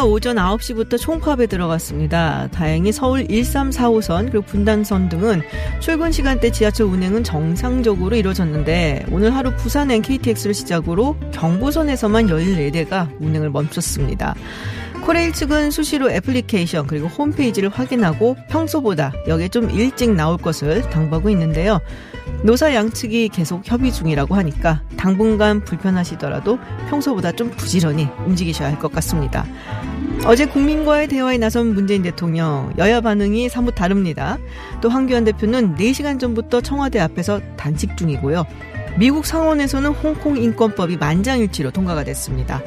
철도노조가 오전 9시부터 총파업에 들어갔습니다. 다행히 서울 1345선 그리고 분당선 등은 출근 시간대 지하철 운행은 정상적으로 이루어졌는데 오늘 하루 부산 NKTX를 시작으로 경부선에서만 14대가 운행을 멈췄습니다. 코레일 측은 수시로 애플리케이션 그리고 홈페이지를 확인하고 평소보다 역에 좀 일찍 나올 것을 당부하고 있는데요. 노사 양측이 계속 협의 중이라고 하니까 당분간 불편하시더라도 평소보다 좀 부지런히 움직이셔야 할 것 같습니다. 어제 국민과의 대화에 나선 문재인 대통령 여야 반응이 사뭇 다릅니다. 또 황교안 대표는 4시간 전부터 청와대 앞에서 단식 중이고요. 미국 상원에서는 홍콩 인권법이 만장일치로 통과가 됐습니다.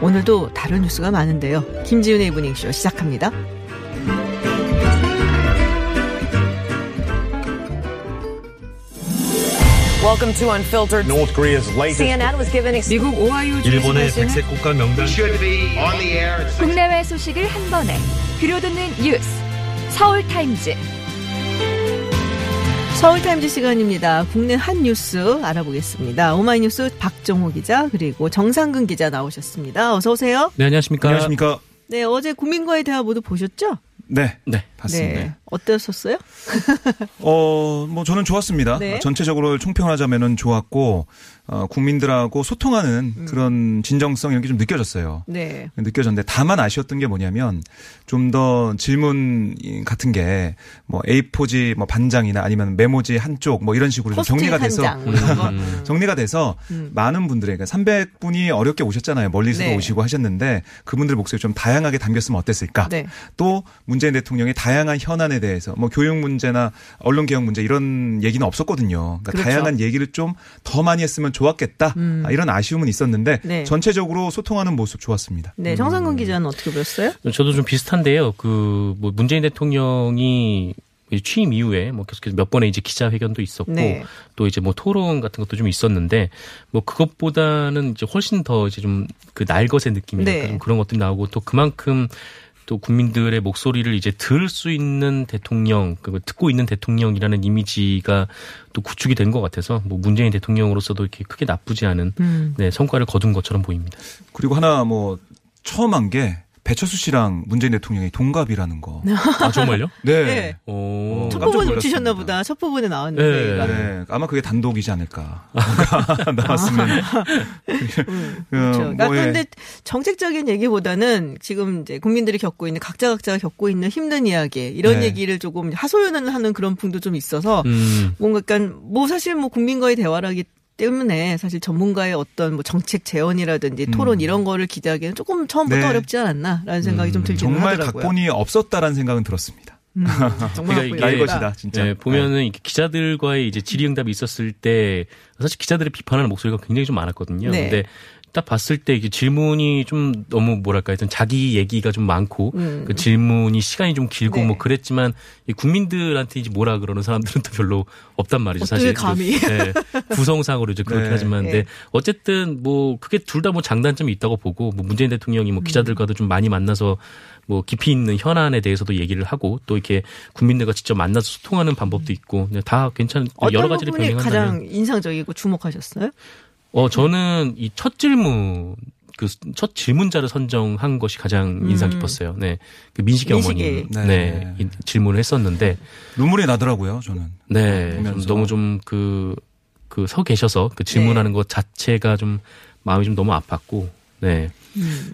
오늘도 다른 뉴스가 많은데요. 김지윤의 이브닝쇼 시작합니다. Welcome to Unfiltered. North Korea's latest CNN was given ex- 미국 오하이오 일본의 백색 국가 명단 should be on the air at 국내외 소식을 한 번에 들려듣는 뉴스 서울 타임즈 서울타임즈 시간입니다. 국내 한 뉴스 알아보겠습니다. 오마이뉴스 박정호 기자 그리고 정상근 기자 나오셨습니다. 어서 오세요. 네, 안녕하십니까. 안녕하십니까? 네, 어제 국민과의 대화 모두 보셨죠? 네, 네. 봤습니다. 네. 어떠셨어요? 어, 뭐 저는 좋았습니다. 네. 어, 전체적으로 총평하자면은 좋았고 어, 국민들하고 소통하는 음. 그런 진정성 이런 게 좀 느껴졌어요. 네. 느껴졌는데 다만 아쉬웠던 게 뭐냐면 좀 더 질문 같은 게 뭐 A4지 뭐 반장이나 아니면 메모지 한쪽 뭐 이런 식으로 정리가 한 돼서 장, 뭐. 정리가 돼서 음. 많은 분들에게 그러니까 300분이 어렵게 오셨잖아요. 멀리서도 네. 오시고 하셨는데 그분들 목소리 좀 다양하게 담겼으면 어땠을까? 네. 또 문재인 대통령의 다양한 현안에 대해서 뭐 교육 문제나 언론 개혁 문제 이런 얘기는 없었거든요. 그러니까 그렇죠. 다양한 얘기를 좀 더 많이 했으면 좋았겠다. 음. 아, 이런 아쉬움은 있었는데 네. 전체적으로 소통하는 모습 좋았습니다. 네, 정상근 기자는 어떻게 보셨어요? 저도 좀 비슷한데요. 그, 뭐, 문재인 대통령이 취임 이후에 뭐 계속해서 몇 번의 이제 기자회견도 있었고 네. 또 이제 뭐 토론 같은 것도 좀 있었는데 뭐 그것보다는 이제 훨씬 더 이제 좀 그 날것의 느낌이랄까 네. 좀 그런 것들이 나오고 또 그만큼 또 국민들의 목소리를 이제 들을 수 있는 대통령, 그 듣고 있는 대통령이라는 이미지가 또 구축이 된 것 같아서 뭐 문재인 대통령으로서도 이렇게 크게 나쁘지 않은 음. 네, 성과를 거둔 것처럼 보입니다. 그리고 하나 뭐 처음 한 게 배철수 씨랑 문재인 대통령이 동갑이라는 거. 아 정말요? 네. 네. 오. 첫 부분. 놓치셨나 보다. 첫 부분에 나왔는데. 네. 네, 아마 그게 단독이지 않을까. 나왔으면. 음, 그, 그렇죠. 그러니까 뭐, 예. 근데 정책적인 얘기보다는 지금 이제 국민들이 겪고 있는 각자 각자가 겪고 있는 힘든 이야기 이런 네. 얘기를 조금 하소연을 하는 그런 분도 좀 있어서 음. 뭔가 그러니까 뭐 사실 뭐 국민과의 대화라기 때문에 사실 전문가의 어떤 뭐 정책 재원이라든지 토론 이런 거를 기대하기는 조금 처음부터 음. 네. 어렵지 않았나라는 생각이 좀 들기는 정말 하더라고요. 각본이 없었다라는 생각은 들었습니다. 음, 정말 그러니까 이게 날. 것이다, 진짜. 네, 보면은 이렇게 기자들과의 이제 질의응답이 있었을 때 사실 기자들의 비판하는 목소리가 굉장히 좀 많았거든요. 네. 근데 딱 봤을 때 이게 질문이 좀 너무 뭐랄까 하여튼 자기 얘기가 좀 많고 음. 그 질문이 시간이 좀 길고 네. 뭐 그랬지만 이 국민들한테 이제 뭐라 그러는 사람들은 또 별로 없단 말이죠. 어떻게 사실 감히. 네, 구성상으로 이제 그렇긴 네. 하지만 네. 근데 어쨌든 뭐 그게 둘 다 뭐 장단점이 있다고 보고 뭐 문재인 대통령이 음. 뭐 기자들과도 좀 많이 만나서 뭐 깊이 있는 현안에 대해서도 얘기를 하고 또 이렇게 국민들과 직접 만나서 소통하는 방법도 있고 그냥 다 괜찮은 어떤 여러 가지를 부분이 병행한다면 가장 인상적이고 주목하셨어요? 어 저는 이 첫 질문 그첫 질문자를 선정한 것이 가장 인상 깊었어요. 네. 그 민식이. 어머님 네. 네. 이 질문을 했었는데 눈물이 나더라고요, 저는. 네. 좀 보면서. 너무 좀 그 그 서 계셔서 그 질문하는 것 자체가 좀 마음이 좀 너무 아팠고 네.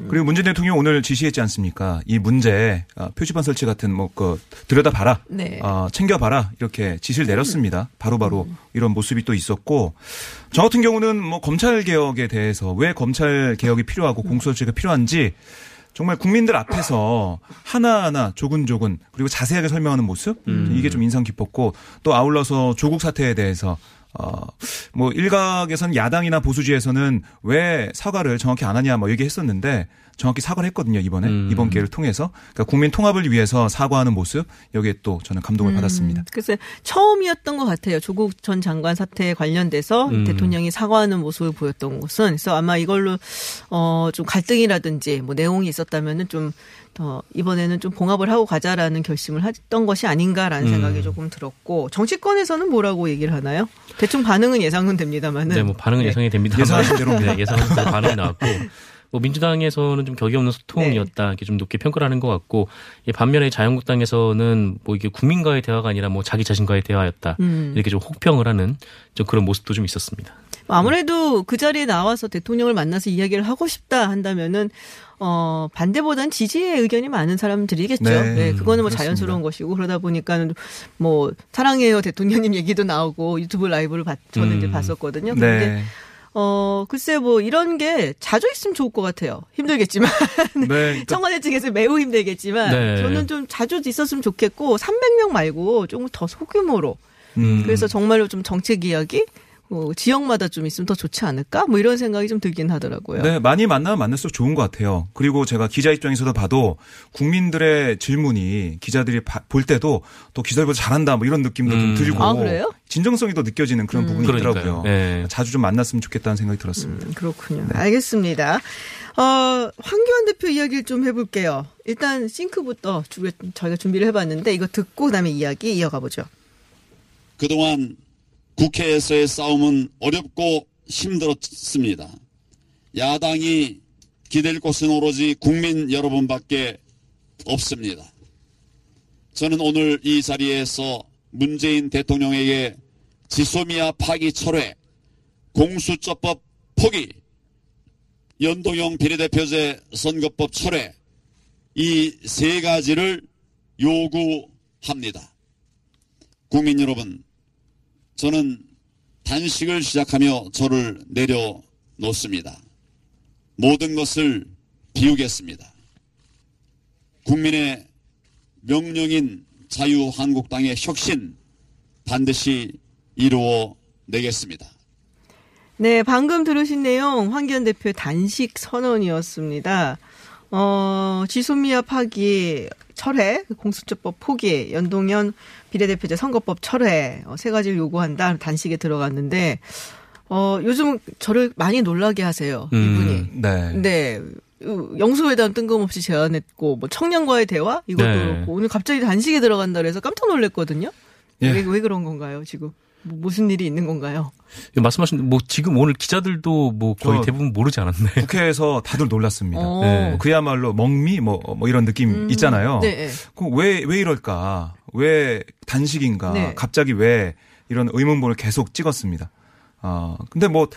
그리고 문재인 대통령 오늘 지시했지 않습니까? 이 문제 아, 표지판 설치 같은 뭐그 들여다봐라, 네. 아, 챙겨봐라 이렇게 지시를 내렸습니다. 바로바로 이런 모습이 또 있었고 저 같은 경우는 뭐 검찰 개혁에 대해서 왜 검찰 개혁이 필요하고 공수처가 필요한지 정말 국민들 앞에서 하나하나 조근조근 그리고 자세하게 설명하는 모습 이게 좀 인상 깊었고 또 아울러서 조국 사태에 대해서 어, 뭐 일각에서는 야당이나 보수지에서는 왜 사과를 정확히 안 하냐 뭐 얘기했었는데 정확히 사과를 했거든요 이번에 음. 이번 기회를 통해서 그러니까 국민 통합을 위해서 사과하는 모습 여기에 또 저는 감동을 받았습니다. 글쎄 처음이었던 것 같아요. 조국 전 장관 사태에 관련돼서 음. 대통령이 사과하는 모습을 보였던 것은 그래서 아마 이걸로 어좀 갈등이라든지 뭐 내용이 있었다면은 좀더 이번에는 좀 봉합을 하고 가자라는 결심을 했던 것이 아닌가라는 음. 생각이 조금 들었고 정치권에서는 뭐라고 얘기를 하나요? 대충 반응은 예상은 됩니다만은 네, 뭐 반응은 네. 예상이 됩니다. 예상하신 대로. 네, 예상하신 대로 반응이 나왔고. 뭐 민주당에서는 좀 격이 없는 소통이었다 네. 이렇게 좀 높게 평가를 하는 것 같고 이 반면에 자유한국당에서는 뭐 이게 국민과의 대화가 아니라 뭐 자기 자신과의 대화였다 음. 이렇게 좀 혹평을 하는 좀 그런 모습도 좀 있었습니다. 아무래도 그 자리에 나와서 대통령을 만나서 이야기를 하고 싶다 한다면은 어 반대보단 지지의 의견이 많은 사람들이겠죠. 네. 네, 그거는 뭐 그렇습니다. 자연스러운 것이고 그러다 보니까는 뭐 사랑해요 대통령님 얘기도 나오고 유튜브 라이브를 봤, 저는 이제 음. 봤었거든요. 그런데 네. 어 글쎄 뭐 이런 게 자주 있으면 좋을 것 같아요. 힘들겠지만 네. 그러니까 청와대 측에서 매우 힘들겠지만 네. 저는 좀 자주 있었으면 좋겠고 300명 말고 조금 더 소규모로 음. 그래서 정말로 좀 정책 이야기 어, 지역마다 좀 있으면 더 좋지 않을까? 뭐 이런 생각이 좀 들긴 하더라고요. 네, 많이 만나면 만날수록 좋은 것 같아요. 그리고 제가 기자 입장에서도 봐도 국민들의 질문이 기자들이 바- 볼 때도 또 기자들보다 잘한다 뭐 이런 느낌도 좀 음. 들고 아, 그래요? 진정성이 더 느껴지는 그런 부분이 그러니까요. 있더라고요. 네. 자주 좀 만났으면 좋겠다는 생각이 들었습니다. 음, 그렇군요. 알겠습니다. 어, 황교안 대표 이야기를 좀 해볼게요. 일단 싱크부터 주- 저희가 준비를 해봤는데 이거 듣고 그다음에 이야기 이어가 보죠. 그동안 국회에서의 싸움은 어렵고 힘들었습니다. 야당이 기댈 곳은 오로지 국민 여러분밖에 없습니다. 저는 오늘 이 자리에서 문재인 대통령에게 지소미아 파기 철회, 공수처법 포기, 연동형 비례대표제 선거법 철회, 이 세 가지를 요구합니다. 국민 여러분, 저는 단식을 시작하며 저를 내려놓습니다. 모든 것을 비우겠습니다. 국민의 명령인 자유한국당의 혁신 반드시 이루어 내겠습니다. 네, 방금 들으신 내용 황교안 대표의 단식 선언이었습니다. 어, 지소미아 파기 철회, 공수처법 포기, 연동형 비례대표제 선거법 철회 어, 세 가지를 요구한다 단식에 들어갔는데 어, 요즘 저를 많이 놀라게 하세요 이분이. 음, 네. 네. 영수회담 뜬금없이 제안했고 뭐 청년과의 대화 이것도 네. 그렇고 오늘 갑자기 단식에 들어간다 그래서 깜짝 놀랐거든요. 예. 왜, 왜 그런 건가요 지금? 뭐 무슨 일이 있는 건가요? 말씀하신 뭐 지금 오늘 기자들도 뭐 거의 저- 대부분 모르지 않았네. 국회에서 다들 놀랐습니다. 어. 네. 그야말로 멍미 뭐, 뭐 이런 느낌 음, 있잖아요. 네. 왜, 왜 이럴까? 왜 단식인가? 네. 갑자기 왜 이런 의문문을 계속 찍었습니다. 어, 근데 뭐,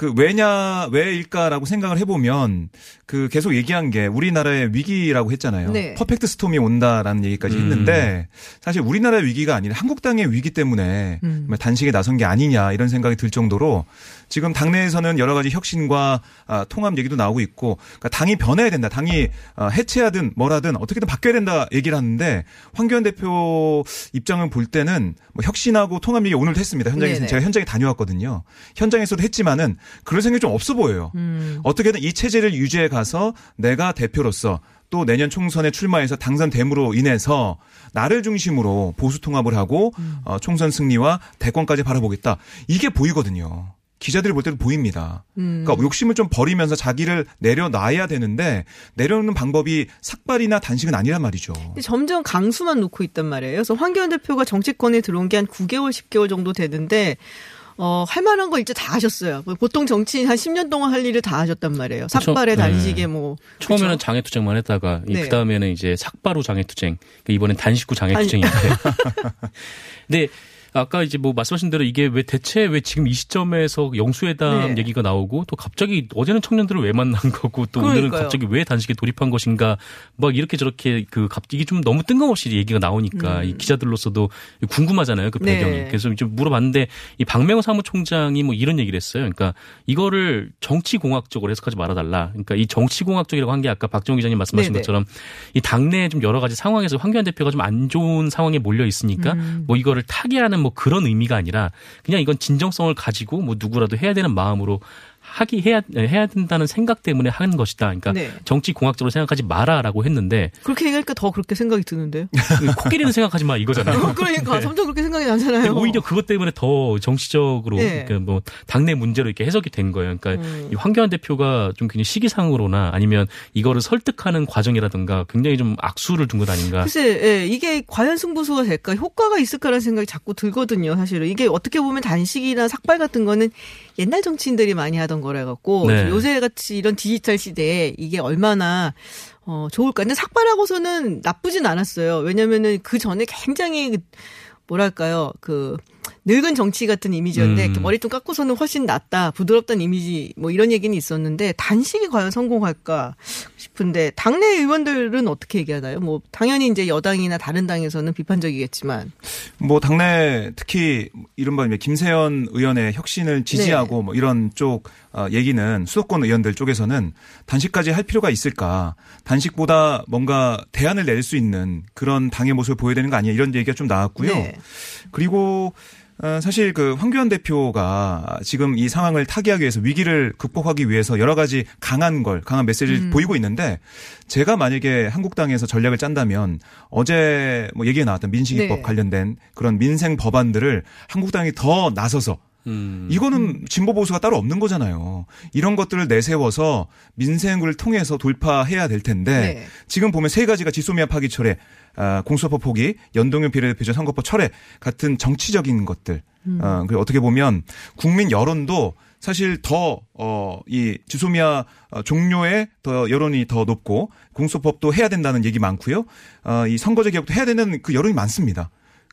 그 왜냐, 왜일까라고 생각을 해보면 그 계속 얘기한 게 우리나라의 위기라고 했잖아요. 네. 퍼펙트 스톰이 온다라는 얘기까지 음. 했는데 사실 우리나라의 위기가 아니라 한국당의 위기 때문에 음. 단식에 나선 게 아니냐 이런 생각이 들 정도로 지금 당내에서는 여러 가지 혁신과 아, 통합 얘기도 나오고 있고 그러니까 당이 변해야 된다. 당이 어, 해체하든 뭐라든 어떻게든 바뀌어야 된다 얘기를 하는데 황교안 대표 입장을 볼 때는 뭐 혁신하고 통합 얘기 오늘도 했습니다. 현장에서. 제가 현장에 다녀왔거든요. 현장에서도 했지만은 그런 생각이 좀 없어 보여요. 음. 어떻게든 이 체제를 유지해 가서 내가 대표로서 또 내년 총선에 출마해서 당선됨으로 인해서 나를 중심으로 보수 통합을 하고 음. 어, 총선 승리와 대권까지 바라보겠다. 이게 보이거든요. 기자들이 볼 때도 보입니다. 음. 그러니까 욕심을 좀 버리면서 자기를 내려놔야 되는데 내려놓는 방법이 삭발이나 단식은 아니란 말이죠. 근데 점점 강수만 놓고 있단 말이에요. 그래서 황교안 대표가 정치권에 들어온 게 한 9개월, 10개월 정도 되는데 어, 할 만한 거 이제 다 하셨어요. 뭐 보통 정치인 한 10년 동안 할 일을 다 하셨단 말이에요. 삭발에 네. 단식에 뭐 처음에는 그쵸? 장애투쟁만 했다가 네. 그 다음에는 이제 삭바로 장애투쟁. 그러니까 이번엔 단식구 장애투쟁인데. 근데 아까 이제 뭐 말씀하신 대로 이게 왜 대체 왜 지금 이 시점에서 영수회담 네. 얘기가 나오고 또 갑자기 어제는 청년들을 왜 만난 거고 또 오늘은 그러니까요. 갑자기 왜 단식에 돌입한 것인가 막 이렇게 저렇게 그 갑자기 좀 너무 뜬금없이 얘기가 나오니까 이 기자들로서도 궁금하잖아요 그 음. 네. 배경이 그래서 좀 물어봤는데 이 박명호 사무총장이 뭐 이런 얘기를 했어요 그러니까 이거를 정치공학적으로 해석하지 말아달라 그러니까 이 정치공학적이라고 한 게 아까 박정희 기자님 말씀하신 네네. 것처럼 이 당내에 좀 여러 가지 상황에서 황교안 대표가 좀 안 좋은 상황에 몰려 있으니까 음. 뭐 이거를 타개하는 하는 뭐 그런 의미가 아니라 그냥 이건 진정성을 가지고 뭐 누구라도 해야 되는 마음으로 하기 해야 해야 된다는 생각 때문에 하는 것이다. 그러니까 네. 정치 공학적으로 생각하지 마라라고 했는데 그렇게 얘기하니까 더 그렇게 생각이 드는데요. 코끼리는 생각하지 마 이거잖아요. 그러니까 점점 그렇게 생각이 나잖아요. 오히려 그것 때문에 더 정치적으로 네. 그러니까 뭐 당내 문제로 이렇게 해석이 된 거예요. 그러니까 음. 이 황교안 대표가 좀 굉장히 시기상으로나 아니면 이거를 설득하는 과정이라든가 굉장히 좀 악수를 둔 것 아닌가. 글쎄, 예, 이게 과연 승부수가 될까, 효과가 있을까라는 생각이 자꾸 들거든요, 사실은. 이게 어떻게 보면 단식이나 삭발 같은 거는 옛날 정치인들이 많이 하던 거라 갖고, 네. 요새 같이 이런 디지털 시대에 이게 얼마나, 어, 좋을까. 근데 삭발하고서는 나쁘진 않았어요. 왜냐면은 그 전에 굉장히, 뭐랄까요, 그, 늙은 정치 같은 이미지였는데, 음. 머리 좀 깎고서는 훨씬 낫다, 부드럽다는 이미지, 뭐 이런 얘기는 있었는데, 단식이 과연 성공할까 싶은데, 당내 의원들은 어떻게 얘기하나요? 뭐, 당연히 이제 여당이나 다른 당에서는 비판적이겠지만. 뭐 당내 특히 이른바 김세연 의원의 혁신을 지지하고 네. 뭐 이런 쪽 어, 얘기는 수도권 의원들 쪽에서는 단식까지 할 필요가 있을까? 단식보다 뭔가 대안을 낼 수 있는 그런 당의 모습을 보여야 되는 거 아니야? 이런 얘기가 좀 나왔고요. 네. 그리고 어, 사실 그 황교안 대표가 지금 이 상황을 타개하기 위해서 위기를 극복하기 위해서 여러 가지 강한 걸 강한 메시지를 음. 보이고 있는데 제가 만약에 한국당에서 전략을 짠다면 어제 뭐 얘기가 나왔던 민식이법 네. 관련된 그런 민생 법안들을 한국당이 더 나서서 음. 이거는 진보 보수가 따로 없는 거잖아요. 이런 것들을 내세워서 민생을 통해서 돌파해야 될 텐데 네. 지금 보면 세 가지가 지소미아 파기 철회, 아, 공수처법 포기, 연동형 비례대표제 선거법 철회 같은 정치적인 것들. 어, 그리고 어떻게 보면 국민 여론도 사실 더, 어, 이 지소미아 어, 종료에 더 여론이 더 높고 공수처법도 해야 된다는 얘기 많고요. 어, 이 선거제 개혁도 해야 되는 그 여론이 많습니다.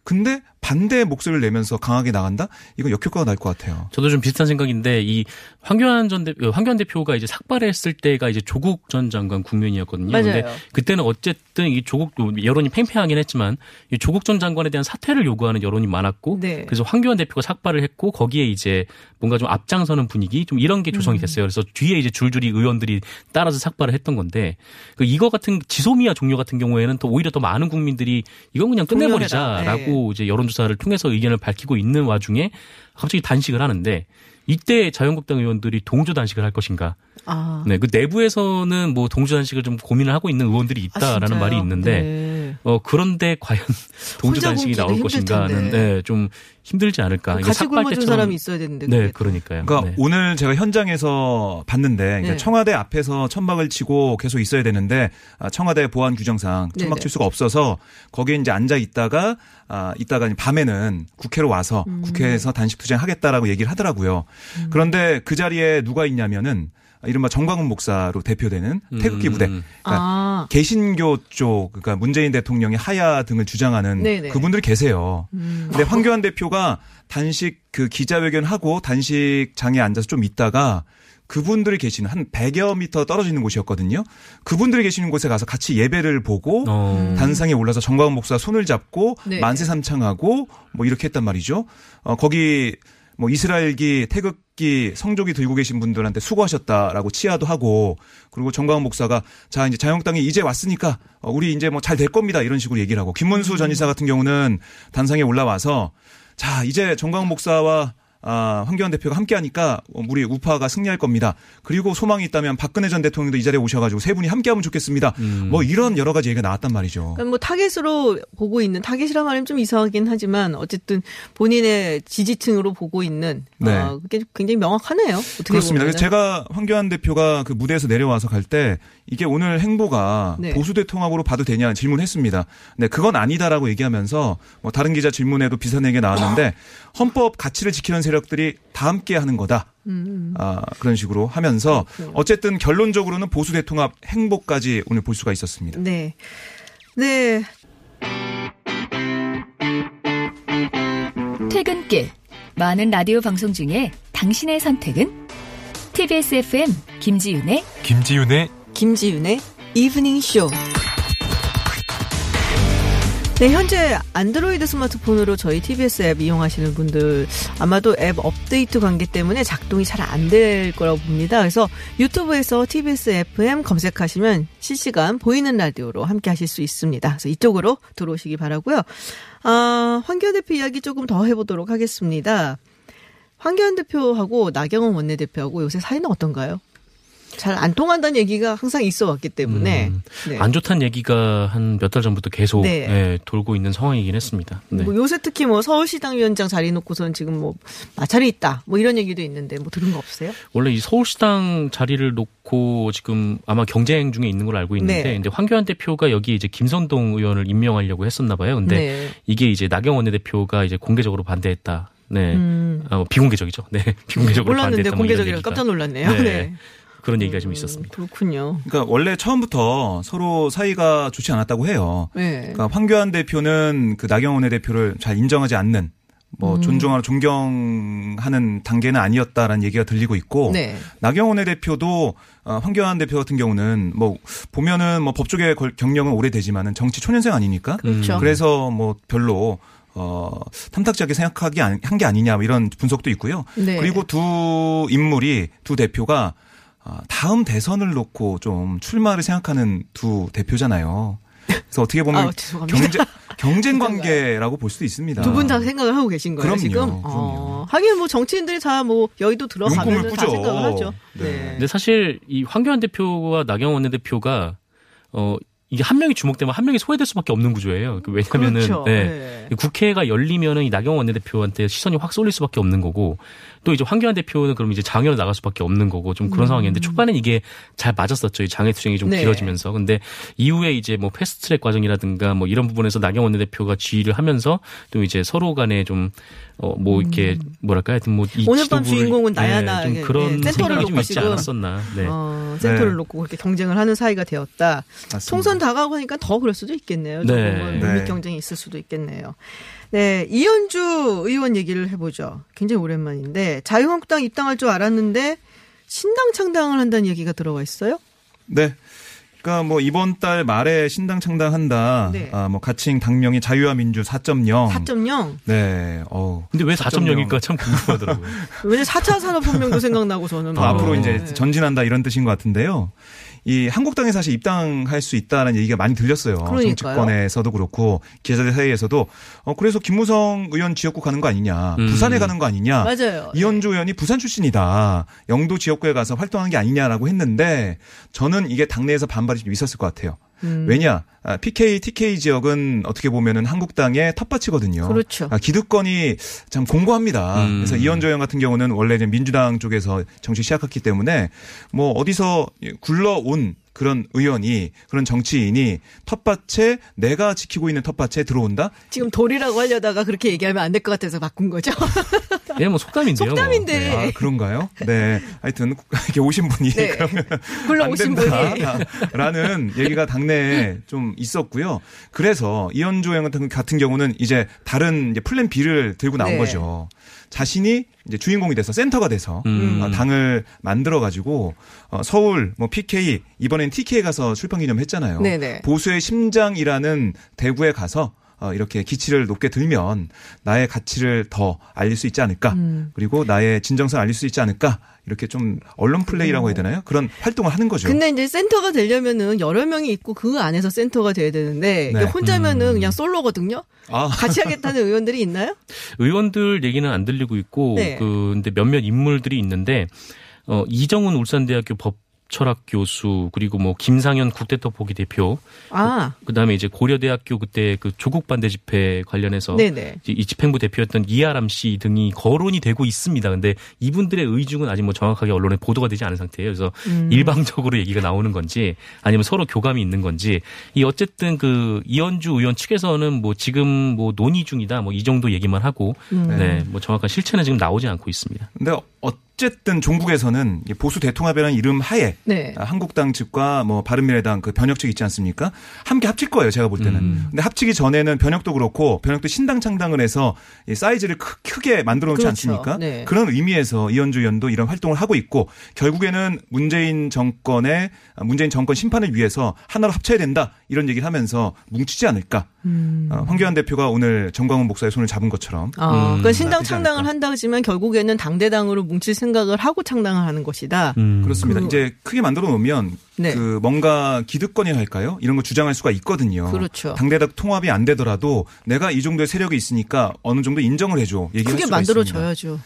근데 반대의 목소리를 내면서 강하게 나간다? 이건 역효과가 날 것 같아요. 저도 좀 비슷한 생각인데 이 황교안 전 대, 어, 황교안 대표가 이제 삭발했을 때가 이제 조국 전 장관 국면이었거든요. 맞아요. 근데 그때는 어쨌든 이 조국 여론이 팽팽하긴 했지만 이 조국 전 장관에 대한 사퇴를 요구하는 여론이 많았고 네. 그래서 황교안 대표가 삭발을 했고 거기에 이제 뭔가 좀 앞장서는 분위기 좀 이런 게 음. 조성이 됐어요. 그래서 뒤에 이제 줄줄이 의원들이 따라서 삭발을 했던 건데 그 이거 같은 지소미아 종료 같은 경우에는 또 오히려 더 많은 국민들이 이건 그냥. 끝내버리자라고 이제 여론조사를 통해서 의견을 밝히고 있는 와중에 갑자기 단식을 하는데 이때 자유한국당 의원들이 동조 단식을 할 것인가? 아. 네, 그 내부에서는 뭐 동조 단식을 좀 고민을 하고 있는 의원들이 아, 있다라는 진짜요? 말이 있는데 네. 어 그런데 과연 동조 혼자 단식이 굶기도 나올 것인가는. 네, 좀 힘들지 않을까? 이게 같이 굶어준 사람이 있어야 되는데. 네. 그러니까요. 그러니까 네. 오늘 제가 현장에서 봤는데 그러니까 네. 청와대 앞에서 천막을 치고 계속 있어야 되는데 아, 청와대 보안 규정상 천막 네네. 칠 수가 없어서 거기에 이제 앉아 있다가 아 있다가 밤에는 국회로 와서 음. 국회에서 단식 투쟁하겠다라고 얘기를 하더라고요. 그런데 그 자리에 누가 있냐면은 이른바 정광훈 목사로 대표되는 태극기 부대. 음. 그러니까 아. 개신교 쪽, 그러니까 문재인 대통령의 하야 등을 주장하는 네네. 음. 그분들이 계세요. 근데 황교안 대표가 단식 그 기자회견 하고 단식장에 앉아서 좀 있다가 그분들이 계시는 한 100여 미터 떨어져 있는 곳이었거든요. 그분들이 계시는 곳에 가서 같이 예배를 보고 어. 단상에 올라서 정광훈 목사 손을 잡고 네. 만세 삼창하고 뭐 이렇게 했단 말이죠. 어, 거기 뭐 이스라엘기 태극기 성조기 들고 계신 분들한테 수고하셨다라고 치하도 하고 그리고 정광훈 목사가 자 이제 자유한국당이 이제 왔으니까 어, 우리 이제 뭐 잘 될 겁니다. 이런 식으로 얘기를 하고 김문수 전 이사 같은 경우는 단상에 올라와서 자 이제 정광훈 목사와 아, 황교안 대표가 함께 하니까 우리 우파가 승리할 겁니다. 그리고 소망이 있다면 박근혜 전 대통령도 이 자리에 오셔가지고 세 분이 함께 하면 좋겠습니다. 음. 뭐 이런 여러 가지 얘기가 나왔단 말이죠. 그러니까 뭐 타겟으로 보고 있는 타겟이라 말하면 좀 이상하긴 하지만 어쨌든 본인의 지지층으로 보고 있는 네. 어, 그게 굉장히 명확하네요. 어떻게 그렇습니다. 보면은. 제가 황교안 대표가 그 무대에서 내려와서 갈 때 이게 오늘 행보가 네. 보수 대통합으로 봐도 되냐 질문했습니다. 네, 그건 아니다라고 얘기하면서 뭐 다른 기자 질문에도 비슷한 얘기가 나왔는데 헌법 가치를 지키는 세력들이 다 함께 하는 거다. 음. 아, 그런 식으로 하면서 어쨌든 결론적으로는 보수 대통합 행보까지 오늘 볼 수가 있었습니다. 네. 네. 퇴근길. 많은 라디오 방송 중에 당신의 선택은? TBS FM 김지윤의 김지윤의 김지윤의 이브닝 쇼. 네, 현재 안드로이드 스마트폰으로 저희 TBS 앱 이용하시는 분들 아마도 앱 업데이트 관계 때문에 작동이 잘 안 될 거라고 봅니다. 그래서 유튜브에서 TBS FM 검색하시면 실시간 보이는 라디오로 함께 하실 수 있습니다. 그래서 이쪽으로 들어오시기 바라고요. 아, 황교안 대표 이야기 조금 더 해보도록 하겠습니다. 황교안 대표하고 나경원 원내대표하고 요새 사이는 어떤가요? 잘 안 통한다는 얘기가 항상 있어 왔기 때문에 음, 네. 안 좋다는 얘기가 한 몇 달 전부터 계속 네. 예, 돌고 있는 상황이긴 했습니다. 네. 뭐 요새 특히 뭐 서울시당 위원장 자리 놓고선 지금 뭐 마찰이 있다 뭐 이런 얘기도 있는데 뭐 들은 거 없어요? 원래 이 서울시당 자리를 놓고 지금 아마 경쟁 중에 있는 걸로 알고 있는데, 네. 근데 황교안 대표가 여기 이제 김선동 의원을 임명하려고 했었나 봐요. 근데 네. 이게 이제 나경원 원내대표가 이제 공개적으로 반대했다. 네, 음. 어, 비공개적이죠. 네, 비공개적으로 몰랐는데 반대했다. 뭐 공개적이라. 깜짝 놀랐네요. 네. 네. 그런 얘기가 좀 음, 있었습니다. 그렇군요. 그러니까 원래 처음부터 서로 사이가 좋지 않았다고 해요. 네. 그러니까 황교안 대표는 그 나경원 원내대표를 잘 인정하지 않는 뭐 음. 존중하고 존경하는 단계는 아니었다라는 얘기가 들리고 있고 네. 나경원 원내대표도 어, 황교안 대표 같은 경우는 뭐 보면은 뭐 법조계 걸- 경력은 오래되지만은 정치 초년생 아니니까 그렇죠. 그래서 뭐 별로 어 탐탁지 않게 생각하기 한 게 아니냐 뭐 이런 분석도 있고요. 네. 그리고 두 인물이 두 대표가 아, 다음 대선을 놓고 좀 출마를 생각하는 두 대표잖아요. 그래서 어떻게 보면 아, 죄송합니다. 경쟁 경쟁 관계라고 볼 수도 있습니다. 두 분 다 생각을 하고 계신 거예요 그럼요, 지금? 그럼요. 어, 하긴 뭐 정치인들이 다 뭐 여의도 들어가면 다. 생각을 하죠. 네. 네. 근데 사실 이 황교안 대표와 나경원 원내대표가 어 이게 한 명이 주목되면 한 명이 소외될 수밖에 없는 구조예요. 그 왜냐면은 그렇죠. 네. 네. 국회가 열리면은 이 나경원 원내대표한테 시선이 확 쏠릴 수밖에 없는 거고 또 이제 황교안 대표는 그럼 이제 장외로 나갈 수밖에 없는 거고 좀 그런 상황이었는데 초반엔 이게 잘 맞았었죠. 이 장외 투쟁이 좀 음. 네. 길어지면서 근데 이후에 이제 뭐 패스트트랙 과정이라든가 뭐 이런 부분에서 나경원 원내대표가 지휘를 하면서 또 이제 서로 간에 좀 어 뭐 이렇게 뭐랄까 하여튼 뭐이 음. 오늘 밤 주인공은 나야, 나. 좀 네, 그런 네. 센터를 놓고 있지 지금. 않았었나. 네. 어, 센터를 네. 놓고 그렇게 경쟁을 하는 사이가 되었다. 맞습니다. 총선 다가오고 하니까 더 그럴 수도 있겠네요. 네. 조금은 네. 물밑 경쟁이 있을 수도 있겠네요. 네, 이현주 의원 얘기를 해보죠. 굉장히 오랜만인데 자유한국당 입당할 줄 알았는데 신당 창당을 한다는 얘기가 들어와 있어요. 네. 그러니까 뭐 이번 달 말에 신당 창당한다. 네. 아, 뭐 가칭 당명이 자유와 민주 4.0. 4.0. 네. 어우. 근데 왜 4.0? 4.0일까 참 궁금하더라고요. 왜냐 4차 산업혁명도 생각나고 저는 더 뭐. 앞으로 이제 네. 전진한다 이런 뜻인 것 같은데요. 이 한국당에 사실 입당할 수 있다는 얘기가 많이 들렸어요. 그러니까요. 정치권에서도 그렇고 기자들 사이에서도 어 그래서 김무성 의원 지역구 가는 거 아니냐, 음. 부산에 가는 거 아니냐. 맞아요. 이현주 의원이 부산 출신이다. 영도 지역구에 가서 활동하는 게 아니냐라고 했는데 저는 이게 당내에서 반발이 좀 있었을 것 같아요. 음. 왜냐? 아, PK, TK 지역은 어떻게 보면은 한국당의 텃밭이거든요. 그렇죠. 아, 기득권이 참 공고합니다. 음. 그래서 이현주 의원 같은 경우는 원래 민주당 쪽에서 정치 시작했기 때문에 뭐 어디서 굴러온 그런 의원이 그런 정치인이 텃밭에 내가 지키고 있는 탓밭에 들어온다? 지금 돌이라고 하려다가 그렇게 얘기하면 안 될 것 같아서 바꾼 거죠. 예, 뭐 속담인데요. 속담인데. 뭐. 네. 아, 그런가요? 네. 하여튼 이렇게 오신 분이 네. 그러면 굴러 오신 분이. 라는 얘기가 당내에 좀 있었고요. 그래서 의원 같은, 같은 경우는 이제 다른 이제 플랜 B를 들고 나온 네. 거죠. 자신이 이제 주인공이 돼서 센터가 돼서 음. 어, 당을 만들어 가지고 어, 서울 뭐 PK 이번엔 TK 가서 출판 기념 했잖아요. 네네. 보수의 심장이라는 대구에 가서 어, 이렇게 기치를 높게 들면 나의 가치를 더 알릴 수 있지 않을까. 음. 그리고 나의 진정성을 알릴 수 있지 않을까. 이렇게 좀 언론 플레이라고 해야 되나요? 그런 활동을 하는 거죠. 근데 이제 센터가 되려면은 여러 명이 있고 그 안에서 센터가 돼야 되는데 네. 혼자면은 음. 그냥 솔로거든요. 아, 같이 하겠다는 의원들이 있나요? 의원들 얘기는 안 들리고 있고 네. 그 근데 몇몇 인물들이 있는데 어 이정훈 울산대학교 법 철학 교수 그리고 뭐 김상현 국대떡볶이 대표 아, 그다음에 이제 고려대학교 그때 그 조국 반대 집회 관련해서 네네. 이 집행부 대표였던 이하람 씨 등이 거론이 되고 있습니다. 근데 이분들의 의중은 아직 뭐 정확하게 언론에 보도가 되지 않은 상태예요. 그래서 음. 일방적으로 얘기가 나오는 건지 아니면 서로 교감이 있는 건지 이 어쨌든 그 이현주 의원 측에서는 뭐 지금 뭐 논의 중이다 뭐 이 정도 얘기만 하고 음. 네뭐 정확한 실체는 지금 나오지 않고 있습니다. 근데 어 쨌든 종북에서는 이 보수 대통합이라는 이름 하에 네. 아, 한국당 측과 뭐 바른미래당 그 변혁 측 있지 않습니까? 함께 합칠 거예요, 제가 볼 때는. 음. 근데 합치기 전에는 변혁도 그렇고 변혁도 신당 창당을 해서 이 사이즈를 크, 크게 만들어 놓지 그렇죠. 않습니까? 네. 그런 의미에서 이현주 의원도 이런 활동을 하고 있고 결국에는 문재인 정권의 아, 문재인 정권 심판을 위해서 하나로 합쳐야 된다 이런 얘기를 하면서 뭉치지 않을까 어, 황교안 대표가 오늘 정광훈 목사의 손을 잡은 것처럼 아, 음. 그러니까 신당 되지 창당을 않을까. 한다 하지만 결국에는 당대당으로 뭉칠 생각을 하고 창당을 하는 것이다. 음. 그렇습니다. 그- 이제 크게 만들어 놓으면 네. 그 뭔가 기득권이라 할까요? 이런 걸 주장할 수가 있거든요. 그렇죠. 당대당 통합이 안 되더라도 내가 이 정도의 세력이 있으니까 어느 정도 인정을 해줘. 얘기할 크게 수가 있습니다. 만들어줘야죠.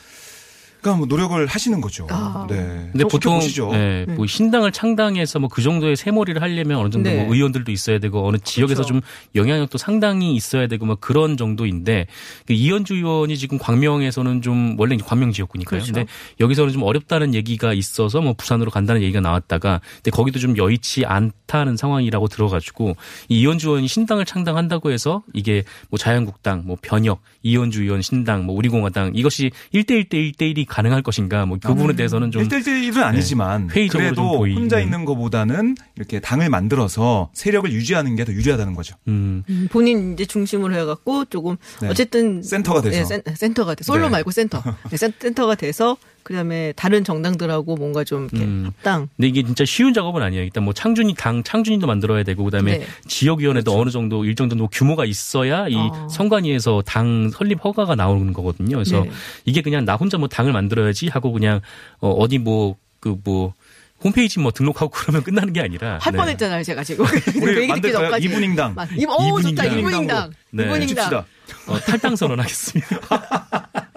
그러니까 뭐 노력을 하시는 거죠. 아. 네. 근데 보통 보시죠. 예, 뭐 신당을 창당해서 뭐 그 정도의 세몰이를 하려면 어느 정도 네. 뭐 의원들도 있어야 되고 어느 지역에서 그렇죠. 좀 영향력도 상당히 있어야 되고 뭐 그런 정도인데 그 이현주 의원이 지금 광명에서는 좀 원래 광명 지역구니까요. 그렇죠. 근데 여기서는 좀 어렵다는 얘기가 있어서 뭐 부산으로 간다는 얘기가 나왔다가 근데 거기도 좀 여의치 않다는 상황이라고 들어가지고 이 이현주 의원이 신당을 창당한다고 해서 이게 뭐 자유한국당, 뭐 변혁, 이현주 의원 신당, 뭐 우리공화당 이것이 1대1 대 1대1이 가능할 것인가 뭐 그 부분에 대해서는 좀 1대1은 아니지만 네. 그래도. 혼자 있는 것보다는 이렇게 당을 만들어서 세력을 유지하는 게 더 유리하다는 거죠. 음. 음, 본인 이제 중심으로 해갖고 조금 네. 어쨌든 센터가 돼서. 네, 센, 센터가 돼 솔로 네. 말고 센터 네, 센, 센터가 돼서 그다음에 다른 정당들하고 뭔가 좀 이렇게 음. 합당 근데 이게 진짜 쉬운 작업은 아니에요. 일단 뭐 창준이 당 창준이도 만들어야 되고 그다음에 네. 지역위원회도 어느 정도 일정 정도 규모가 있어야 이 어. 선관위에서 당 설립 허가가 나오는 거거든요. 그래서 네. 이게 그냥 나 혼자 뭐 당을 만들어야지 하고 그냥 어 어디 뭐 그뭐 홈페이지 뭐 등록하고 그러면 끝나는 게 아니라 할 네. 뻔했잖아요 제가 지금 그 우리 만들까요? 이분인당. 막, 이, 오 좋다 이분인당. 이분인당 네. 이분인당. 어, 탈당 선언하겠습니다.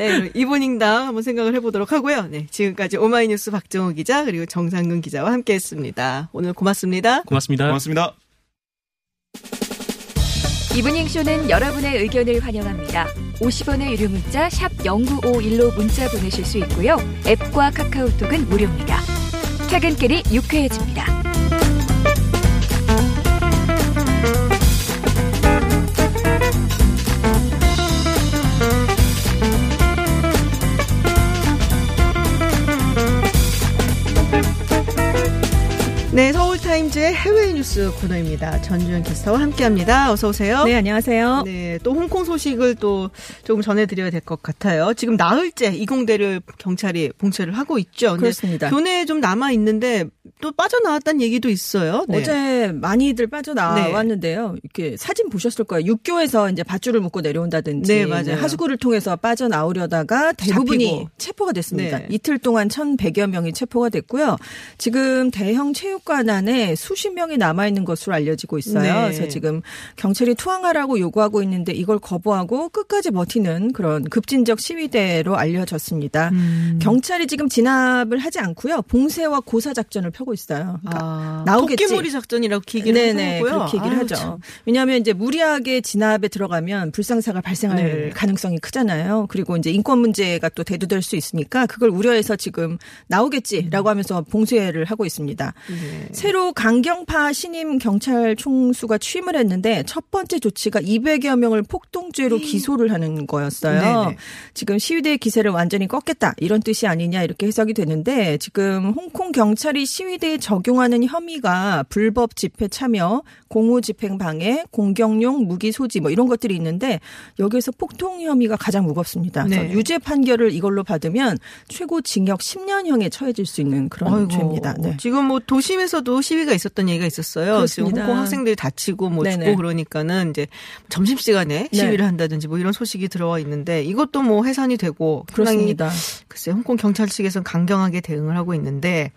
네 이분인당 한번 생각을 해보도록 하고요 네 지금까지 오마이뉴스 박정호 기자 그리고 정상근 기자와 함께했습니다 오늘 고맙습니다. 고맙습니다. 고맙습니다. 이브닝 쇼는 여러분의 의견을 환영합니다. 50원의 유료 문자 샵 0951로 문자 보내실 수 있고요. 앱과 카카오톡은 무료입니다. 퇴근길이 유쾌해집니다. 서울타임즈의 해외 뉴스 코너입니다. 전주현 캐스터와 함께합니다. 어서 오세요. 네, 안녕하세요. 네, 또 홍콩 소식을 또 조금 전해드려야 될 것 같아요. 지금 나흘째 이공대를 경찰이 봉쇄를 하고 있죠. 그렇습니다. 교내에 좀 남아 있는데 또 빠져나왔다는 얘기도 있어요. 네. 어제 많이들 빠져나왔는데요. 이렇게 사진 보셨을 거예요. 육교에서 이제 밧줄을 묶고 내려온다든지 네, 맞아요. 하수구를 통해서 빠져나오려다가 대부분이 잡히고. 체포가 됐습니다. 네. 이틀 동안 1,100여 명이 체포가 됐고요. 지금 대형 체육관 안에 수십 명이 남아 있는 것으로 알려지고 있어요. 네. 그래서 지금 경찰이 투항하라고 요구하고 있는데 이걸 거부하고 끝까지 버티는 그런 급진적 시위대로 알려졌습니다. 음. 경찰이 지금 진압을 하지 않고요. 봉쇄와 고사 작전을 펴고 있어요. 그러니까 아, 나오겠지. 토끼몰이 작전이라고 얘기를 네네 하고요. 그렇게 얘기를 아유, 하죠. 참. 왜냐하면 이제 무리하게 진압에 들어가면 불상사가 발생할 네. 가능성이 크잖아요. 그리고 이제 인권 문제가 또 대두될 수 있으니까 그걸 우려해서 지금 나오겠지라고 하면서 봉쇄를 하고 있습니다. 네. 새로 강경파 신임 경찰 총수가 취임을 했는데 첫 번째 조치가 200여 명을 폭동죄로 기소를 하는 거였어요. 음. 네네. 지금 시위대의 기세를 완전히 꺾겠다 이런 뜻이 아니냐 이렇게 해석이 되는데 지금 홍콩 경찰이 시위 대에 적용하는 혐의가 불법 집회 참여, 공무 집행 방해, 공격용 무기 소지 뭐 이런 것들이 있는데 여기에서 폭동 혐의가 가장 무겁습니다. 네. 유죄 판결을 이걸로 받으면 최고 징역 10년형에 처해질 수 있는 그런 아이고, 죄입니다. 네. 지금 뭐 도심에서도 시위가 있었던 얘기가 있었어요. 지금 그렇습니다. 홍콩 학생들이 다치고 뭐 네네. 죽고 그러니까는 이제 점심 시간에 네. 시위를 한다든지 뭐 이런 소식이 들어와 있는데 이것도 뭐 해산이 되고 그렇습니다. 글쎄 홍콩 경찰 측에서는 강경하게 대응을 하고 있는데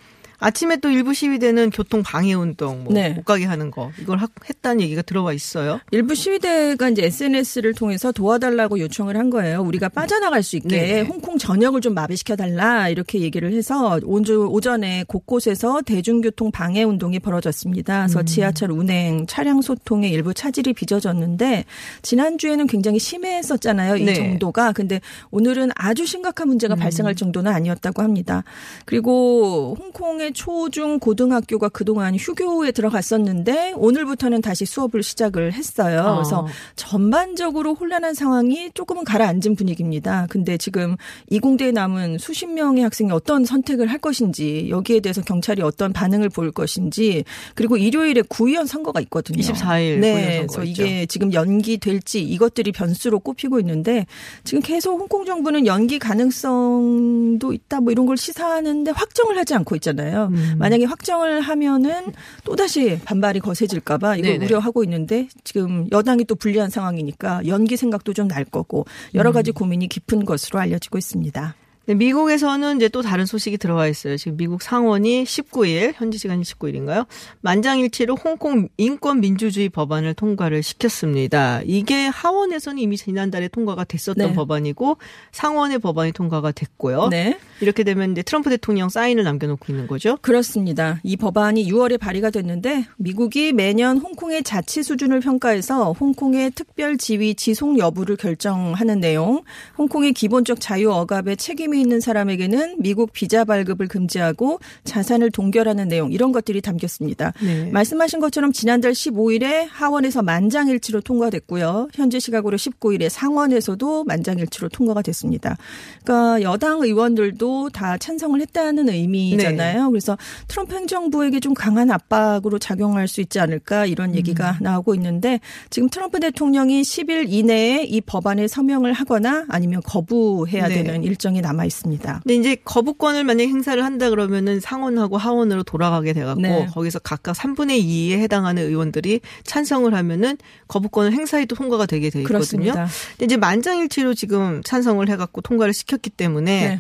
아침에 또 일부 시위대는 교통 방해 운동 뭐못 네. 가게 하는 거 이걸 하- 했다는 얘기가 들어와 있어요. 일부 시위대가 이제 SNS를 통해서 도와달라고 요청을 한 거예요. 우리가 빠져나갈 수 있게 네네. 홍콩 전역을 좀 마비시켜 달라 이렇게 얘기를 해서 오주 오전에 곳곳에서 대중교통 방해 운동이 벌어졌습니다. 그래서 음. 지하철 운행, 차량 소통에 일부 차질이 빚어졌는데 지난 주에는 굉장히 심했었잖아요. 이 네. 정도가. 근데 오늘은 아주 심각한 문제가 발생할 정도는 아니었다고 합니다. 그리고 홍콩의 초 중 고등학교가 그동안 휴교에 들어갔었는데 오늘부터는 다시 수업을 시작을 했어요. 아. 그래서 전반적으로 혼란한 상황이 조금은 가라앉은 분위기입니다. 근데 지금 이공대에 남은 수십 명의 학생이 어떤 선택을 할 것인지 여기에 대해서 경찰이 어떤 반응을 보일 것인지 그리고 일요일에 구의원 선거가 있거든요. 24일 구의원 네. 그래서. 이게 지금 연기될지 이것들이 변수로 꼽히고 있는데 지금 계속 홍콩 정부는 연기 가능성도 있다 뭐 이런 걸 시사하는데 확정을 하지 않고 있잖아요. 음. 만약에 확정을 하면은 또 다시 반발이 거세질까봐 이걸 네네. 우려하고 있는데 지금 여당이 또 불리한 상황이니까 연기 생각도 좀 날 거고 여러 가지 음. 고민이 깊은 것으로 알려지고 있습니다. 네, 미국에서는 이제 또 다른 소식이 들어와 있어요. 지금 미국 상원이 19일, 현지 시간 19일인가요? 만장일치로 홍콩 인권민주주의 법안을 통과를 시켰습니다. 이게 하원에서는 이미 지난달에 통과가 됐었던 네. 법안이고 상원의 법안이 통과가 됐고요. 네. 이렇게 되면 이제 트럼프 대통령 사인을 남겨놓고 있는 거죠. 그렇습니다. 이 법안이 6월에 발의가 됐는데 미국이 매년 홍콩의 자치 수준을 평가해서 홍콩의 특별 지위 지속 여부를 결정하는 내용, 홍콩의 기본적 자유 억압에 책임 이 있는 사람에게는 미국 비자 발급을 금지하고 자산을 동결하는 내용 이런 것들이 담겼습니다. 네. 말씀하신 것처럼 지난달 15일에 하원에서 만장일치로 통과됐고요. 현재 시각으로 19일에 상원에서도 만장일치로 통과가 됐습니다. 그러니까 여당 의원들도 다 찬성을 했다는 의미잖아요. 그래서 트럼프 행정부에게 좀 강한 압박으로 작용할 수 있지 않을까 이런 얘기가 나오고 있는데 지금 트럼프 대통령이 10일 이내에 이 법안에 서명을 하거나 아니면 거부해야 네. 되는 일정이 남아 있습니다. 근데 이제 거부권을 만약에 행사를 한다 그러면은 상원하고 하원으로 돌아가게 돼갖고 네. 거기서 각각 3분의 2에 해당하는 의원들이 찬성을 하면은 거부권을 행사해도 통과가 되게 돼 있거든요. 그렇습니다. 근데 이제 만장일치로 지금 찬성을 해갖고 통과를 시켰기 때문에 네.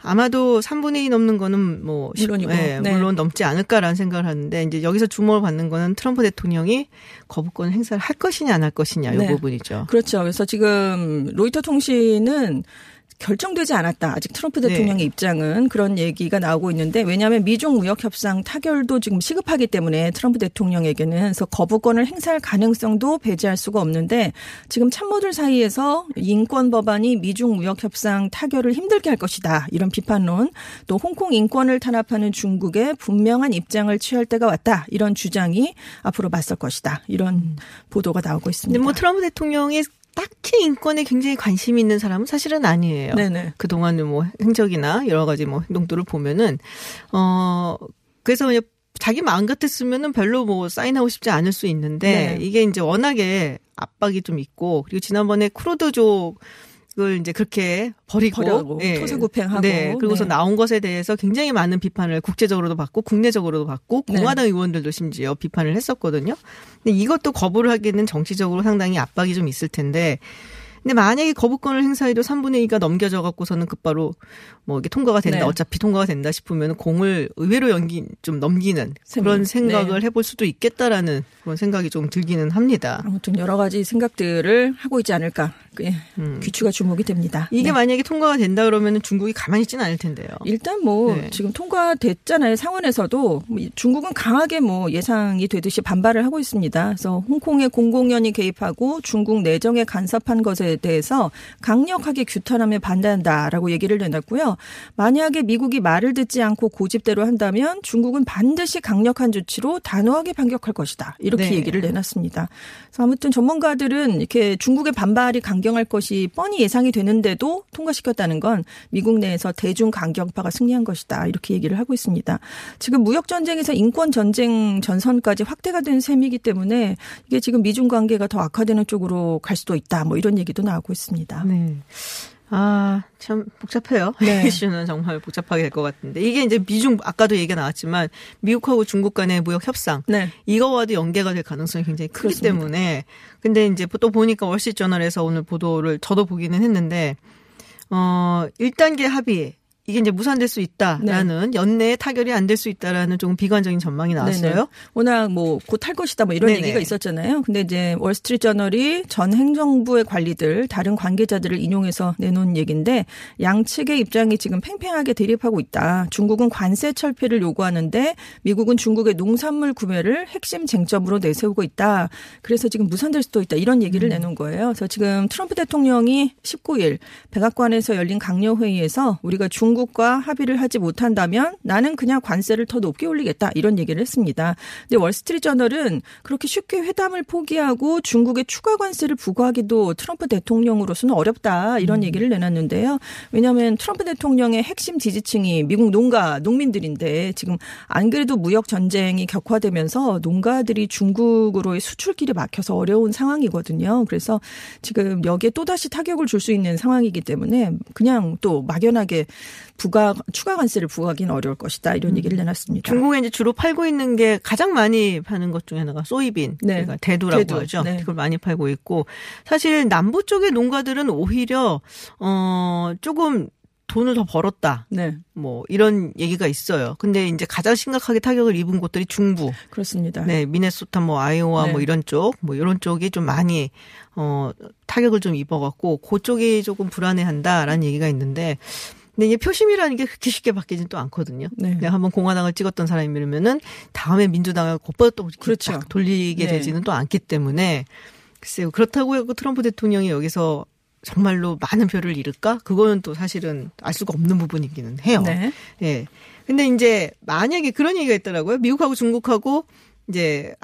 아마도 3분의 2 넘는 거는 뭐 시- 물론이고. 예, 네. 물론 넘지 않을까라는 생각을 하는데 이제 여기서 주목을 받는 거는 트럼프 대통령이 거부권 행사를 할 것이냐 안 할 것이냐 이 네. 부분이죠. 그렇죠. 그래서 지금 로이터 통신은 결정되지 않았다. 아직 트럼프 네. 대통령의 입장은 그런 얘기가 나오고 있는데 왜냐하면 미중 무역 협상 타결도 지금 시급하기 때문에 트럼프 대통령에게는 그래서 거부권을 행사할 가능성도 배제할 수가 없는데 지금 참모들 사이에서 인권 법안이 미중 무역 협상 타결을 힘들게 할 것이다. 이런 비판론 또 홍콩 인권을 탄압하는 중국에 분명한 입장을 취할 때가 왔다. 이런 주장이 앞으로 맞설 것이다. 이런 보도가 나오고 있습니다. 뭐 트럼프 대통령이 딱히 인권에 굉장히 관심이 있는 사람은 사실은 아니에요. 네네. 그동안의 뭐 행적이나 여러 가지 뭐 행동들을 보면은 어 그래서 그냥 자기 마음 같았으면은 별로 뭐 사인하고 싶지 않을 수 있는데 네. 이게 이제 워낙에 압박이 좀 있고 그리고 지난번에 크루드족 을 이제 그렇게 버리고 버려고, 토사구팽하고. 네, 그리고서 네. 나온 것에 대해서 굉장히 많은 비판을 국제적으로도 받고 국내적으로도 받고 네. 공화당 의원들도 심지어 비판을 했었거든요. 근데 이것도 거부를 하기에는 정치적으로 상당히 압박이 좀 있을 텐데 근데 만약에 거부권을 행사해도 3분의 2가 넘겨져 갖고서는 곧바로 뭐 이게 통과가 된다. 네. 어차피 통과가 된다 싶으면 공을 의외로 연기 좀 넘기는 셈. 그런 생각을 네. 해볼 수도 있겠다라는 그런 생각이 좀 들기는 합니다. 아무튼 여러 가지 생각들을 하고 있지 않을까. 예, 귀추가 주목이 됩니다. 이게 네. 만약에 통과가 된다 그러면 중국이 가만히 있지는 않을 텐데요. 일단 뭐 네. 지금 통과됐잖아요. 상원에서도 뭐 중국은 강하게 뭐 예상이 되듯이 반발을 하고 있습니다. 그래서 홍콩의 공공연히 개입하고 중국 내정에 간섭한 것에 대해서 강력하게 규탄하며 반대한다라고 얘기를 내놨고요. 만약에 미국이 말을 듣지 않고 고집대로 한다면 중국은 반드시 강력한 조치로 단호하게 반격할 것이다. 이렇게 네. 얘기를 내놨습니다. 아무튼 전문가들은 이렇게 중국의 반발이 강 경할 것이 뻔히 예상이 되는데도 통과시켰다는 건 미국 내에서 대중 강경파가 승리한 것이다. 이렇게 얘기를 하고 있습니다. 지금 무역 전쟁에서 인권 전쟁 전선까지 확대가 된 셈이기 때문에 이게 지금 미중 관계가 더 악화되는 쪽으로 갈 수도 있다. 뭐 이런 얘기도 나오고 있습니다. 네. 아, 참 복잡해요. 네. 이슈는 정말 복잡하게 될 것 같은데. 이게 이제 미중, 아까도 얘기가 나왔지만, 미국하고 중국 간의 무역 협상. 네. 이거와도 연계가 될 가능성이 굉장히 크기 그렇습니다. 때문에. 근데 이제 또 보니까 월시저널에서 오늘 보도를 저도 보기는 했는데, 어, 1단계 합의. 이게 이제 무산될 수 있다라는 연내에 타결이 안 될 수 있다라는 조금 비관적인 전망이 나왔어요. 네네. 워낙 뭐곧할 것이다 뭐 이런 네네. 얘기가 있었잖아요. 근데 이제 월스트리트 저널이 전 행정부의 관리들 다른 관계자들을 인용해서 내놓은 얘기인데 양측의 입장이 지금 팽팽하게 대립하고 있다. 중국은 관세 철폐를 요구하는데 미국은 중국의 농산물 구매를 핵심 쟁점으로 내세우고 있다. 그래서 지금 무산될 수도 있다. 이런 얘기를 내놓은 거예요. 그래서 지금 트럼프 대통령이 19일 백악관에서 열린 강요 회의에서 우리가 중 국과 합의를 하지 못한다면 나는 그냥 관세를 더 높게 올리겠다 이런 얘기를 했습니다. 근데 월스트리트 저널은 그렇게 쉽게 회담을 포기하고 중국에 추가 관세를 부과하기도 트럼프 대통령으로서는 어렵다 이런 얘기를 내놨는데요. 왜냐하면 트럼프 대통령의 핵심 지지층이 미국 농가 농민들인데 지금 안 그래도 무역 전쟁이 격화되면서 농가들이 중국으로의 수출길이 막혀서 어려운 상황이거든요. 그래서 지금 여기에 또 다시 타격을 줄 수 있는 상황이기 때문에 그냥 또 막연하게 부가 추가 관세를 부과하기는 어려울 것이다 이런 얘기를 내놨습니다. 중국에 이제 주로 팔고 있는 게 가장 많이 파는 것 중에 하나가 소이빈, 네. 그러니까 대두라고 대두. 하죠. 네. 그걸 많이 팔고 있고 사실 남부 쪽의 농가들은 오히려 어 조금 돈을 더 벌었다. 네, 뭐 이런 얘기가 있어요. 근데 이제 가장 심각하게 타격을 입은 곳들이 중부, 그렇습니다. 네, 미네소타, 뭐 아이오와 네. 뭐 이런 쪽, 뭐 이런 쪽이 좀 많이 어 타격을 좀 입어 갖고 그쪽이 조금 불안해한다라는 얘기가 있는데. 근데 이게 표심이라는 게 그렇게 쉽게 바뀌진 또 않거든요. 네. 내가 한번 공화당을 찍었던 사람이면은 다음에 민주당을 곧바로 또 그렇죠. 딱 돌리게 네. 되지는 또 않기 때문에 글쎄요. 그렇다고 트럼프 대통령이 여기서 정말로 많은 표를 잃을까? 그거는 또 사실은 알 수가 없는 부분이기는 해요. 네. 예. 근데 이제 만약에 그런 얘기가 있더라고요. 미국하고 중국하고 이제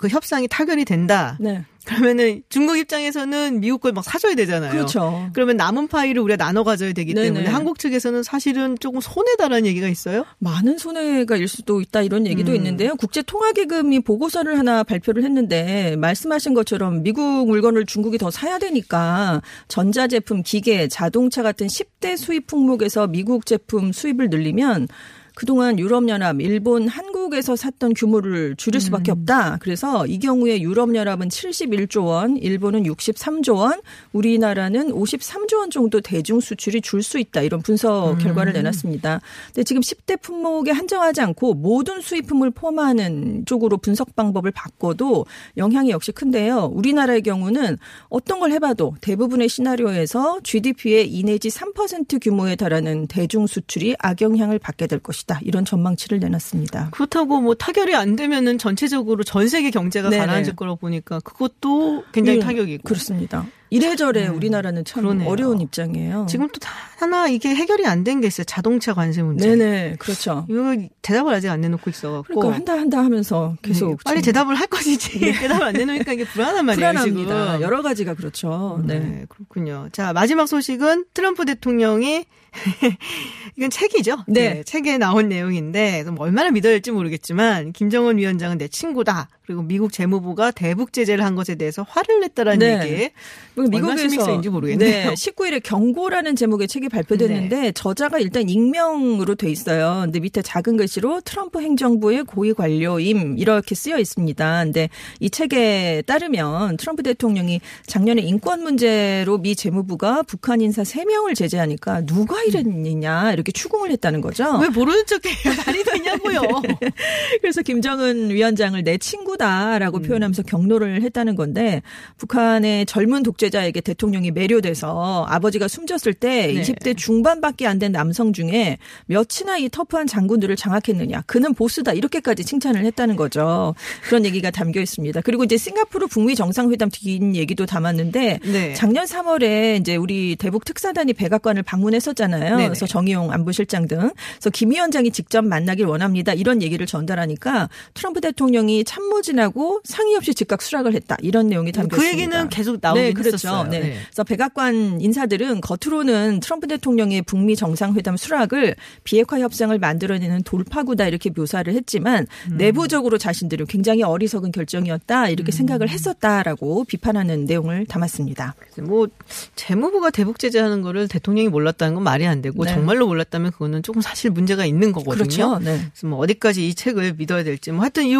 그 협상이 타결이 된다. 네. 그러면은 중국 입장에서는 미국 걸 막 사줘야 되잖아요. 그렇죠. 그러면 남은 파일을 우리가 나눠 가져야 되기 네네. 때문에 한국 측에서는 사실은 조금 손해다라는 얘기가 있어요. 많은 손해가 일 수도 있다 이런 얘기도 음. 있는데요. 국제통화기금이 보고서를 하나 발표를 했는데 말씀하신 것처럼 미국 물건을 중국이 더 사야 되니까 전자제품, 기계, 자동차 같은 10대 수입 품목에서 미국 제품 수입을 늘리면 그동안 유럽연합, 일본, 한국에서 샀던 규모를 줄일 수밖에 없다. 그래서 이 경우에 유럽연합은 71조 원, 일본은 63조 원, 우리나라는 53조 원 정도 대중 수출이 줄 수 있다. 이런 분석 결과를 내놨습니다. 근데 지금 10대 품목에 한정하지 않고 모든 수입품을 포함하는 쪽으로 분석 방법을 바꿔도 영향이 역시 큰데요. 우리나라의 경우는 어떤 걸 해봐도 대부분의 시나리오에서 GDP의 2 내지 3% 규모에 달하는 대중 수출이 악영향을 받게 될 것이다. 이런 전망치를 내놨습니다. 그렇다고 뭐 타결이 안 되면은 전체적으로 전 세계 경제가 네네. 가라앉을 거라고 보니까 그것도 굉장히 예, 타격이고. 그렇습니다. 이래저래 우리나라는 참 그러네요. 어려운 입장이에요. 지금 또 하나 이게 해결이 안 된 게 있어요. 자동차 관세 문제. 네네 그렇죠. 이거 대답을 아직 안 내놓고 있어갖고. 그러니까 한다 한다 하면서 계속 네, 빨리 좀 대답을 할 것이지. 대답을 안 내놓으니까 이게 불안한 말이에요. 불안합니다. 지금. 여러 가지가 그렇죠. 네. 네. 그렇군요. 자, 마지막 소식은 트럼프 대통령이 이건 책이죠. 네. 책에 나온 내용인데 좀 얼마나 믿어야 할지 모르겠지만 김정은 위원장은 내 친구다. 그리고 미국 재무부가 대북 제재를 한 것에 대해서 화를 냈다라는 네. 얘기. 그리고 얼마나 미국에서 신빙성인지 모르겠네요. 네, 19일에 경고라는 제목의 책이 발표됐는데 저자가 일단 익명으로 돼 있어요. 근데 밑에 작은 글씨로 트럼프 행정부의 고위 관료임 이렇게 쓰여 있습니다. 근데 이 책에 따르면 트럼프 대통령이 작년에 인권 문제로 미 재무부가 북한 인사 3명을 제재하니까 누가 이랬느냐 이렇게 추궁을 했다는 거죠. 왜 모르는 척해요? 말이 되냐고요. 그래서 김정은 위원장을 내 친구다라고 음. 표현하면서 경로를 했다는 건데 북한의 젊은 독재자에게 대통령이 매료돼서 아버지가 숨졌을 때 네. 20대 중반밖에 안 된 남성 중에 몇이나 이 터프한 장군들을 장악했느냐. 그는 보스다. 이렇게까지 칭찬을 했다는 거죠. 그런 얘기가 담겨 있습니다. 그리고 이제 싱가포르 북미 정상회담 긴 얘기도 담았는데 네. 작년 3월에 이제 우리 대북 특사단이 백악관을 방문했었잖아요. 네네. 그래서 정의용 안보실장 등. 그래서 김 위원장이 직접 만나길 원합니다. 이런 얘기를 전달하니까 트럼프 대통령이 참모진하고 상의 없이 즉각 수락을 했다. 이런 내용이 담겨 그 있습니다. 얘기는 계속 나오긴 네, 그렇죠. 했었어요. 네. 네. 그래서 백악관 인사들은 겉으로는 트럼프 대통령의 북미 정상회담 수락을 비핵화 협상을 만들어내는 돌파구다 이렇게 묘사를 했지만 음. 내부적으로 자신들은 굉장히 어리석은 결정이었다 음. 이렇게 생각을 했었다라고 비판하는 내용을 담았습니다. 뭐 재무부가 대북 제재하는 거를 대통령이 몰랐다는 건 말이 안 되고 네. 정말로 몰랐다면 그거는 조금 사실 문제가 있는 거거든요. 그렇죠. 네. 그래서 뭐 어디까지 이 책을 믿어야 될지 뭐 하여튼 이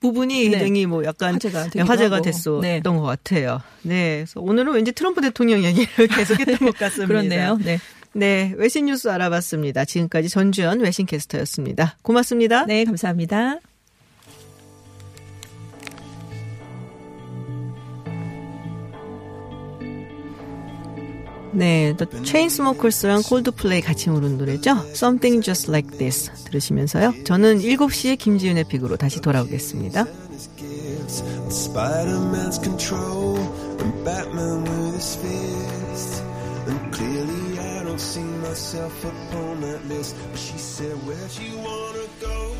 부분이 네. 굉장히 뭐 약간 화제가 되기도 화제가. 됐었던 네. 것 같아요. 네. 그래서 오늘은 왠지 트럼프 대통령 얘기를 계속했던 것 같습니다. 그렇네요. 네. 네, 외신 뉴스 알아봤습니다. 지금까지 전주현 외신 캐스터였습니다. 고맙습니다. 네, 감사합니다. 네, The Chainsmokers랑 콜드플레이 같이 부른 노래죠. Something Just Like This 들으시면서요. 저는 7시에 김지윤의 픽으로 다시 돌아오겠습니다. Myself upon that list. But she said, where'd you wanna go?